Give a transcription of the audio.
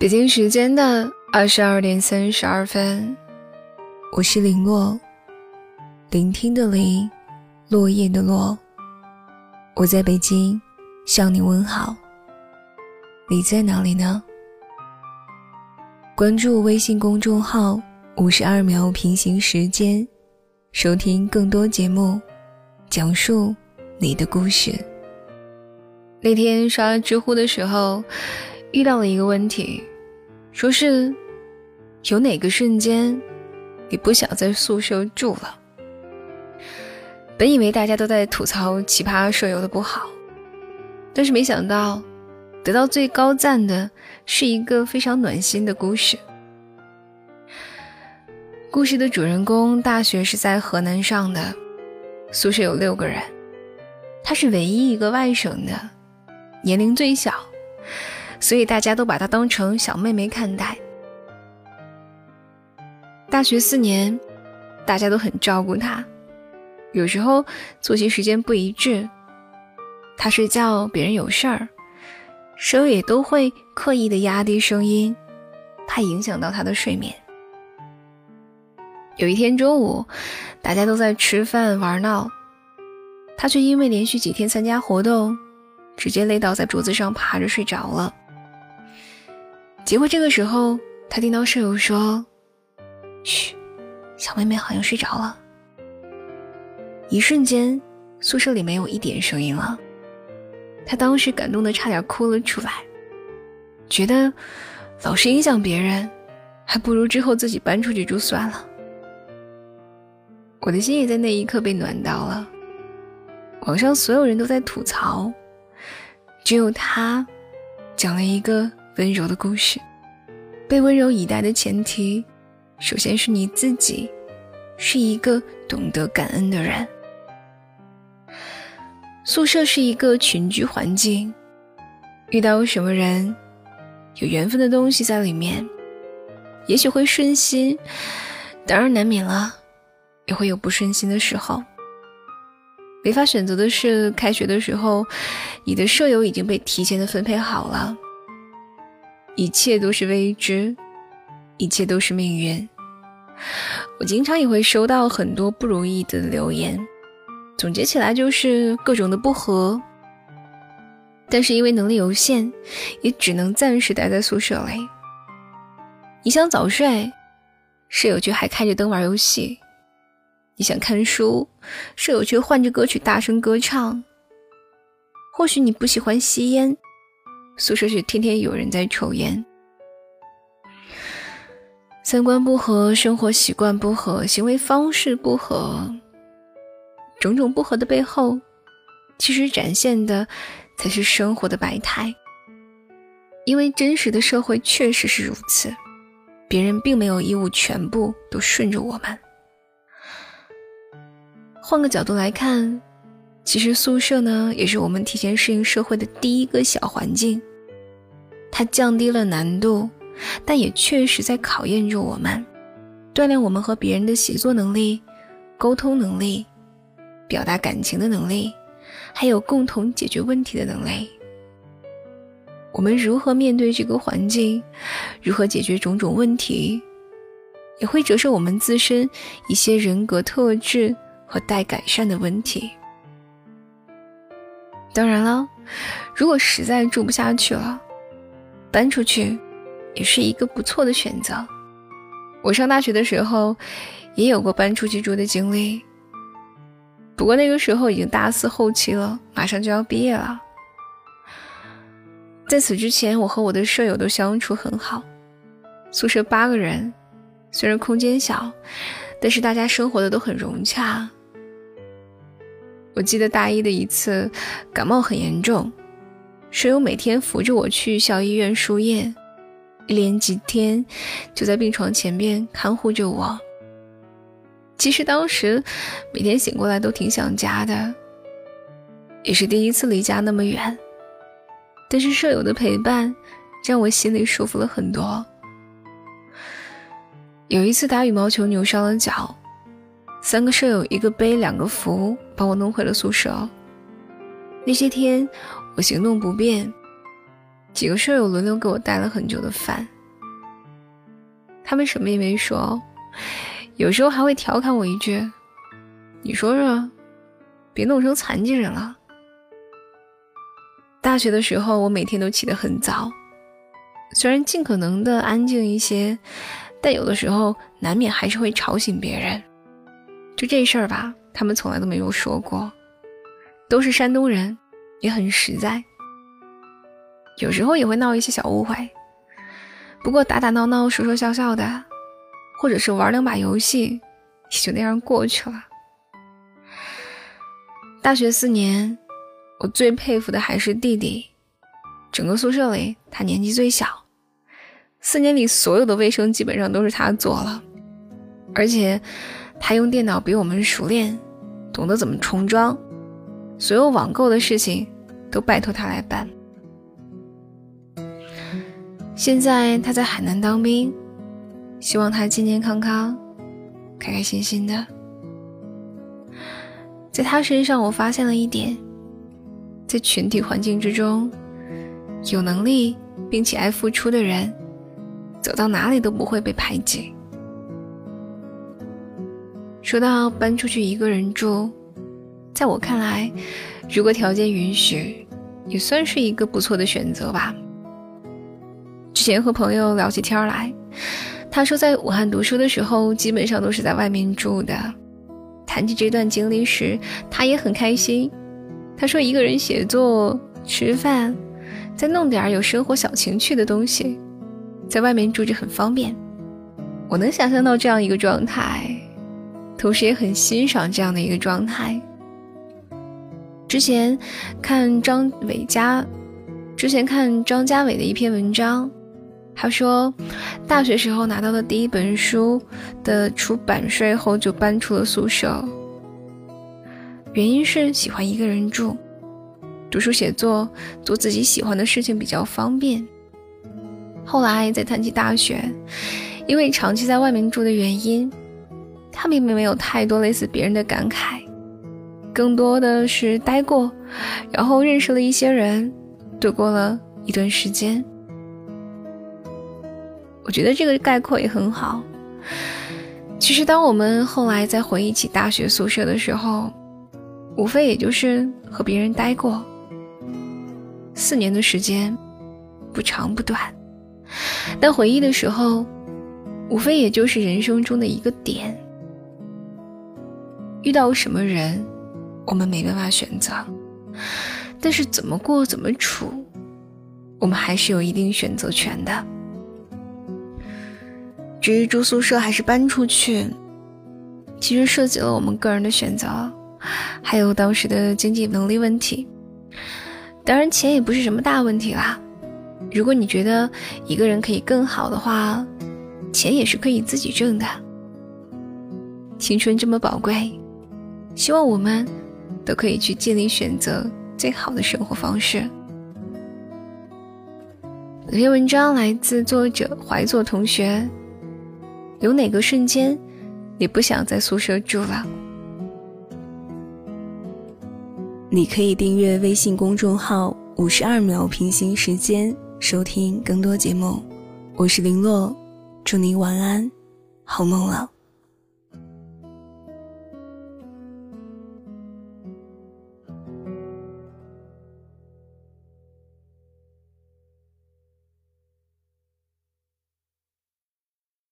北京时间的二十二点三十二分，我是林落，聆听的林，落叶的落。我在北京向你问好，你在哪里呢？关注微信公众号“五十二秒平行时间”，收听更多节目，讲述你的故事。那天刷知乎的时候，遇到了一个问题。说是有哪个瞬间，你不想在宿舍住了？本以为大家都在吐槽奇葩舍友的不好，但是没想到，得到最高赞的是一个非常暖心的故事。故事的主人公大学是在河南上的，宿舍有六个人，他是唯一一个外省的，年龄最小。所以大家都把她当成小妹妹看待。大学四年，大家都很照顾她，有时候作息时间不一致，她睡觉别人有事儿，舍友也都会刻意的压低声音，怕影响到她的睡眠。有一天中午，大家都在吃饭玩闹，她却因为连续几天参加活动，直接累倒在桌子上趴着睡着了。结果这个时候，他听到舍友说：“嘘，小妹妹好像睡着了。”一瞬间，宿舍里没有一点声音了。他当时感动的差点哭了出来，觉得老是影响别人，还不如之后自己搬出去住算了。我的心也在那一刻被暖到了。网上所有人都在吐槽，只有他讲了一个。温柔的故事，被温柔以待的前提，首先是你自己是一个懂得感恩的人。宿舍是一个群居环境，遇到什么人，有缘分的东西在里面，也许会顺心，当然难免了，也会有不顺心的时候。没法选择的是，开学的时候，你的舍友已经被提前的分配好了。一切都是未知，一切都是命运。我经常也会收到很多不如意的留言，总结起来就是各种的不和。但是因为能力有限，也只能暂时待在宿舍里。你想早睡，舍友却还开着灯玩游戏；你想看书，舍友却换着歌曲大声歌唱。或许你不喜欢吸烟。宿舍是天天有人在抽烟，三观不合，生活习惯不合，行为方式不合，种种不合的背后，其实展现的才是生活的百态。因为真实的社会确实是如此，别人并没有义务全部都顺着我们。换个角度来看，其实宿舍呢，也是我们提前适应社会的第一个小环境。它降低了难度，但也确实在考验着我们，锻炼我们和别人的协作能力、沟通能力、表达感情的能力，还有共同解决问题的能力。我们如何面对这个环境，如何解决种种问题，也会折射我们自身一些人格特质和待改善的问题。当然了，如果实在住不下去了，搬出去，也是一个不错的选择。我上大学的时候，也有过搬出去住的经历。不过那个时候已经大四后期了，马上就要毕业了。在此之前，我和我的舍友都相处很好。宿舍八个人，虽然空间小，但是大家生活的都很融洽。我记得大一的一次感冒很严重。舍友每天扶着我去校医院输液，一连几天就在病床前边看护着我。其实当时每天醒过来都挺想家的，也是第一次离家那么远。但是舍友的陪伴让我心里舒服了很多。有一次打羽毛球扭伤了脚，三个舍友一个背两个扶，把我弄回了宿舍。那些天。我行动不便，几个舍友轮流给我带了很久的饭，他们什么也没说，有时候还会调侃我一句：“你说说，别弄成残疾人了。”大学的时候，我每天都起得很早，虽然尽可能的安静一些，但有的时候难免还是会吵醒别人。就这事儿吧，他们从来都没有说过，都是山东人，也很实在。有时候也会闹一些小误会，不过打打闹闹、说说笑笑的，或者是玩两把游戏，也就那样过去了。大学四年。我最佩服的还是弟弟，整个宿舍里他年纪最小，四年里所有的卫生基本上都是他做了，而且他用电脑比我们熟练，懂得怎么重装，所有网购的事情都拜托他来办。现在他在海南当兵，希望他健健康康、开开心心的。在他身上，我发现了一点。在群体环境之中，有能力并且爱付出的人，走到哪里都不会被排挤。说到搬出去一个人住，在我看来，如果条件允许，也算是一个不错的选择吧。之前和朋友聊起天来，他说在武汉读书的时候，基本上都是在外面住的。谈起这段经历时，他也很开心。他说：“一个人写作、吃饭，再弄点有生活小情趣的东西，在外面住着很方便。我能想象到这样一个状态，同时也很欣赏这样的一个状态。之前看张伟家，之前看张家伟的一篇文章，他说，大学时候拿到的第一本书的出版税后，就搬出了宿舍。”原因是喜欢一个人住，读书写作，做自己喜欢的事情比较方便。后来再谈起大学，因为长期在外面住的原因，他并没有太多类似别人的感慨，更多的是待过，然后认识了一些人，度过了一段时间。我觉得这个概括也很好。其实，当我们后来再回忆起大学宿舍的时候，无非也就是和别人待过四年的时间，不长不短，但回忆的时候，无非也就是人生中的一个点。遇到什么人，我们没办法选择，但是怎么过怎么处，我们还是有一定选择权的。至于住宿舍还是搬出去，其实涉及了我们个人的选择。还有当时的经济能力问题，当然钱也不是什么大问题啦。如果你觉得一个人可以更好的话，钱也是可以自己挣的。青春这么宝贵，希望我们都可以去尽力选择最好的生活方式。本篇文章来自作者怀作同学。有哪个瞬间，你不想在宿舍住了？你可以订阅微信公众号“五十二秒平行时间”，收听更多节目。我是林洛，祝你晚安，好梦了。